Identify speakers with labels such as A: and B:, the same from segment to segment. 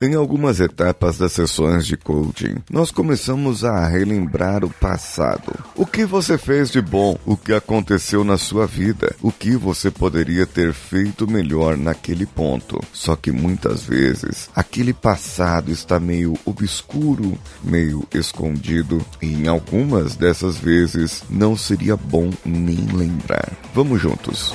A: Em algumas etapas das sessões de coaching, nós começamos a relembrar o passado. O que você fez de bom, o que aconteceu na sua vida, o que você poderia ter feito melhor naquele ponto. Só que muitas vezes, aquele passado está meio obscuro, meio escondido, e em algumas dessas vezes não seria bom nem lembrar. Vamos juntos.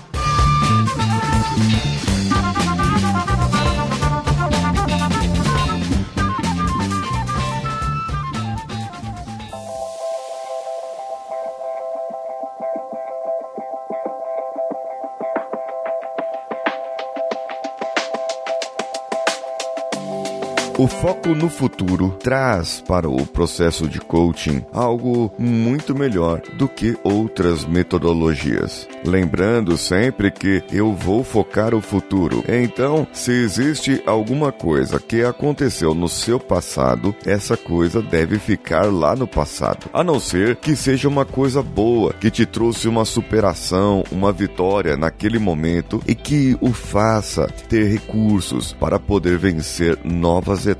A: O foco no futuro traz para o processo de coaching algo muito melhor do que outras metodologias. Lembrando sempre que eu vou focar o futuro. Então, se existe alguma coisa que aconteceu no seu passado, essa coisa deve ficar lá no passado. A não ser que seja uma coisa boa, que te trouxe uma superação, uma vitória naquele momento e que o faça ter recursos para poder vencer novas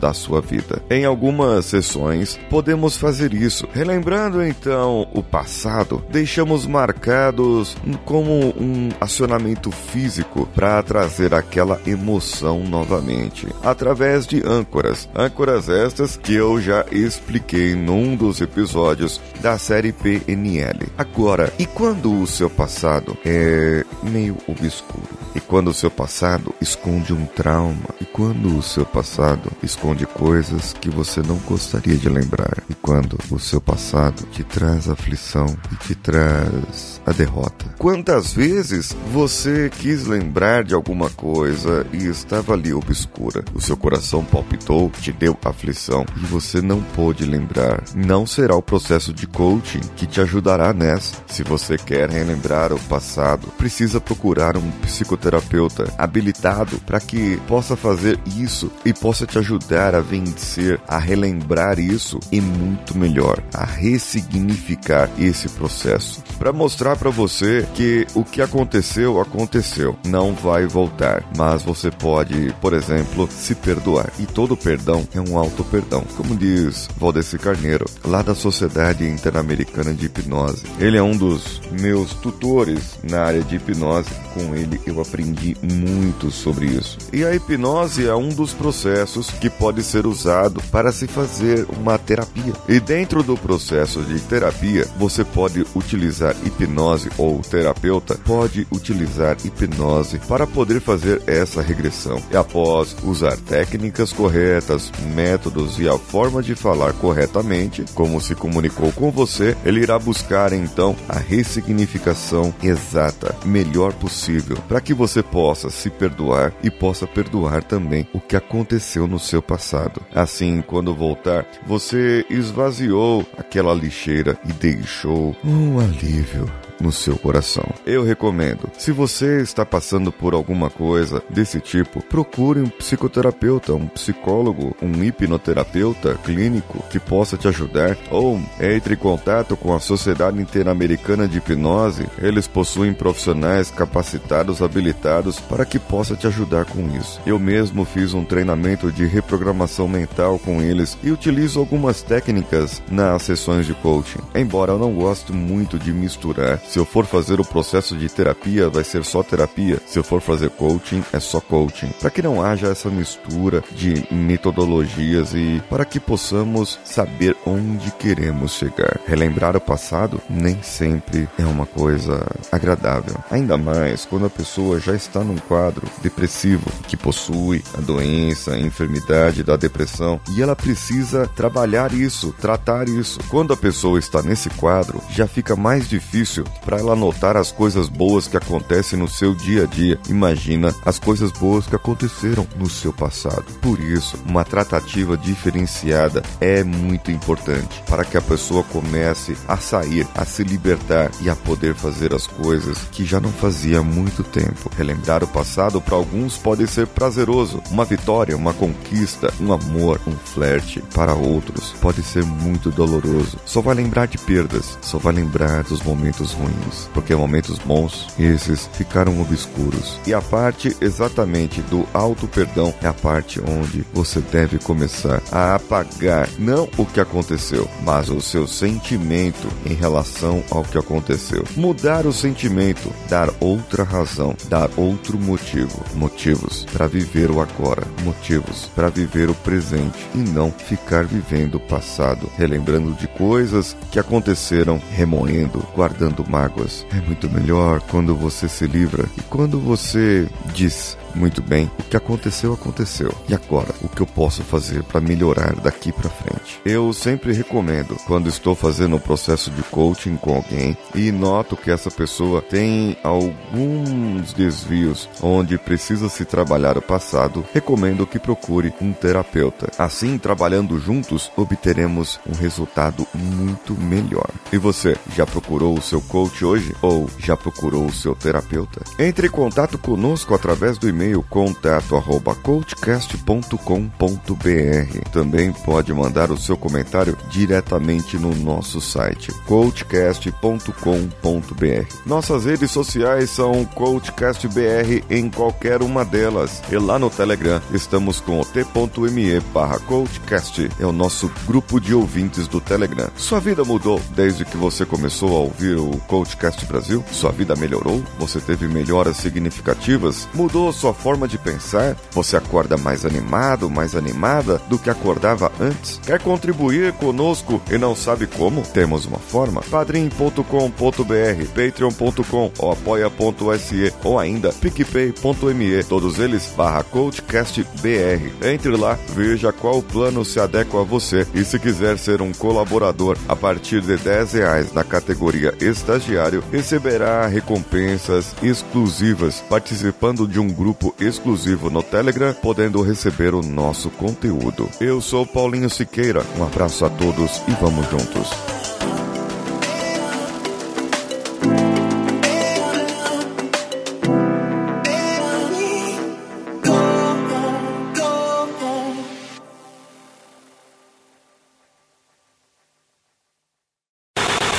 A: da sua vida. Em algumas sessões, podemos fazer isso. Relembrando então o passado, deixamos marcados como um acionamento físico para trazer aquela emoção novamente, através de âncoras. Âncoras estas que eu já expliquei num dos episódios da série PNL. Agora, e quando o seu passado é meio obscuro? E quando o seu passado esconde um trauma? E quando o seu passado esconde coisas que você não gostaria de lembrar? E quando o seu passado te traz aflição e te traz a derrota? Quantas vezes você quis lembrar de alguma coisa e estava ali obscura? O seu coração palpitou, te deu aflição e você não pôde lembrar. Não será o processo de coaching que te ajudará nessa. Se você quer relembrar o passado, precisa procurar um psicoterapeuta terapeuta habilitado para que possa fazer isso e possa te ajudar a vencer, a relembrar isso e muito melhor, a ressignificar esse processo. Para mostrar para você que o que aconteceu, aconteceu, não vai voltar, mas você pode, por exemplo, se perdoar. E todo perdão é um auto-perdão, como diz Valdeci Carneiro, lá da Sociedade Interamericana de Hipnose. Ele é um dos meus tutores na área de hipnose, com ele eu aprendi muito sobre isso. E a hipnose é um dos processos que pode ser usado para se fazer uma terapia. E dentro do processo de terapia, você pode utilizar hipnose ou o terapeuta pode utilizar hipnose para poder fazer essa regressão. E após usar técnicas corretas, métodos e a forma de falar corretamente, como se comunicou com você, ele irá buscar então a ressignificação exata, melhor possível, para que você possa se perdoar e possa perdoar também o que aconteceu no seu passado. Assim, quando voltar, você esvaziou aquela lixeira e deixou um alívio no seu coração. Eu recomendo, se você está passando por alguma coisa desse tipo, procure um psicoterapeuta, um psicólogo, um hipnoterapeuta clínico que possa te ajudar ou entre em contato com a Sociedade Interamericana de Hipnose. Eles possuem profissionais capacitados, habilitados para que possa te ajudar com isso. Eu mesmo fiz um treinamento de reprogramação mental com eles e utilizo algumas técnicas nas sessões de coaching. Embora eu não goste muito de misturar se eu for fazer o processo de terapia, vai ser só terapia. Se eu for fazer coaching, é só coaching. Para que não haja essa mistura de metodologias e para que possamos saber onde queremos chegar. Relembrar o passado nem sempre é uma coisa agradável. Ainda mais quando a pessoa já está num quadro depressivo que possui a doença, a enfermidade da depressão e ela precisa trabalhar isso, tratar isso. Quando a pessoa está nesse quadro, já fica mais difícil para ela notar as coisas boas que acontecem no seu dia a dia. Imagina as coisas boas que aconteceram no seu passado. Por isso, uma tratativa diferenciada é muito importante para que a pessoa comece a sair, a se libertar e a poder fazer as coisas que já não fazia há muito tempo. Relembrar o passado para alguns pode ser prazeroso, uma vitória, uma conquista, um amor, um flerte. Para outros pode ser muito doloroso. Só vai lembrar de perdas, só vai lembrar dos momentos ruins, porque momentos bons, esses ficaram obscuros. E a parte exatamente do auto perdão é a parte onde você deve começar a apagar não o que aconteceu, mas o seu sentimento em relação ao que aconteceu. Mudar o sentimento, dar outra razão, dar outro motivo, motivos para viver o agora, motivos para viver o presente e não ficar vivendo o passado, relembrando de coisas que aconteceram, remoendo, guardando mágoas. É muito melhor quando você se livra e quando você diz muito bem, o que aconteceu, aconteceu. E agora, o que eu posso fazer para melhorar daqui para frente? Eu sempre recomendo, quando estou fazendo um processo de coaching com alguém e noto que essa pessoa tem alguns desvios onde precisa se trabalhar o passado, recomendo que procure um terapeuta. Assim, trabalhando juntos, obteremos um resultado muito melhor. E você, já procurou o seu coach hoje ou já procurou o seu terapeuta? Entre em contato conosco através do e-mail e-mail contato coachcast.com.br. Também pode mandar o seu comentário diretamente no nosso site coachcast.com.br. Nossas redes sociais são coachcastbr em qualquer uma delas. E lá no Telegram estamos com o t.me barra coachcast. É o nosso grupo de ouvintes do Telegram. Sua vida mudou desde que você começou a ouvir o Coachcast Brasil? Sua vida melhorou? Você teve melhoras significativas? Mudou sua forma de pensar? Você acorda mais animado, mais animada do que acordava antes? Quer contribuir conosco e não sabe como? Temos uma forma: padrim.com.br, patreon.com ou apoia.se ou ainda picpay.me, todos eles barra coachcastbr. Entre lá, veja qual plano se adequa a você e se quiser ser um colaborador a partir de 10 reais na categoria estagiário, receberá recompensas exclusivas participando de um grupo grupo exclusivo no Telegram, podendo receber o nosso conteúdo. Eu sou Paulinho Siqueira, um abraço a todos e vamos juntos.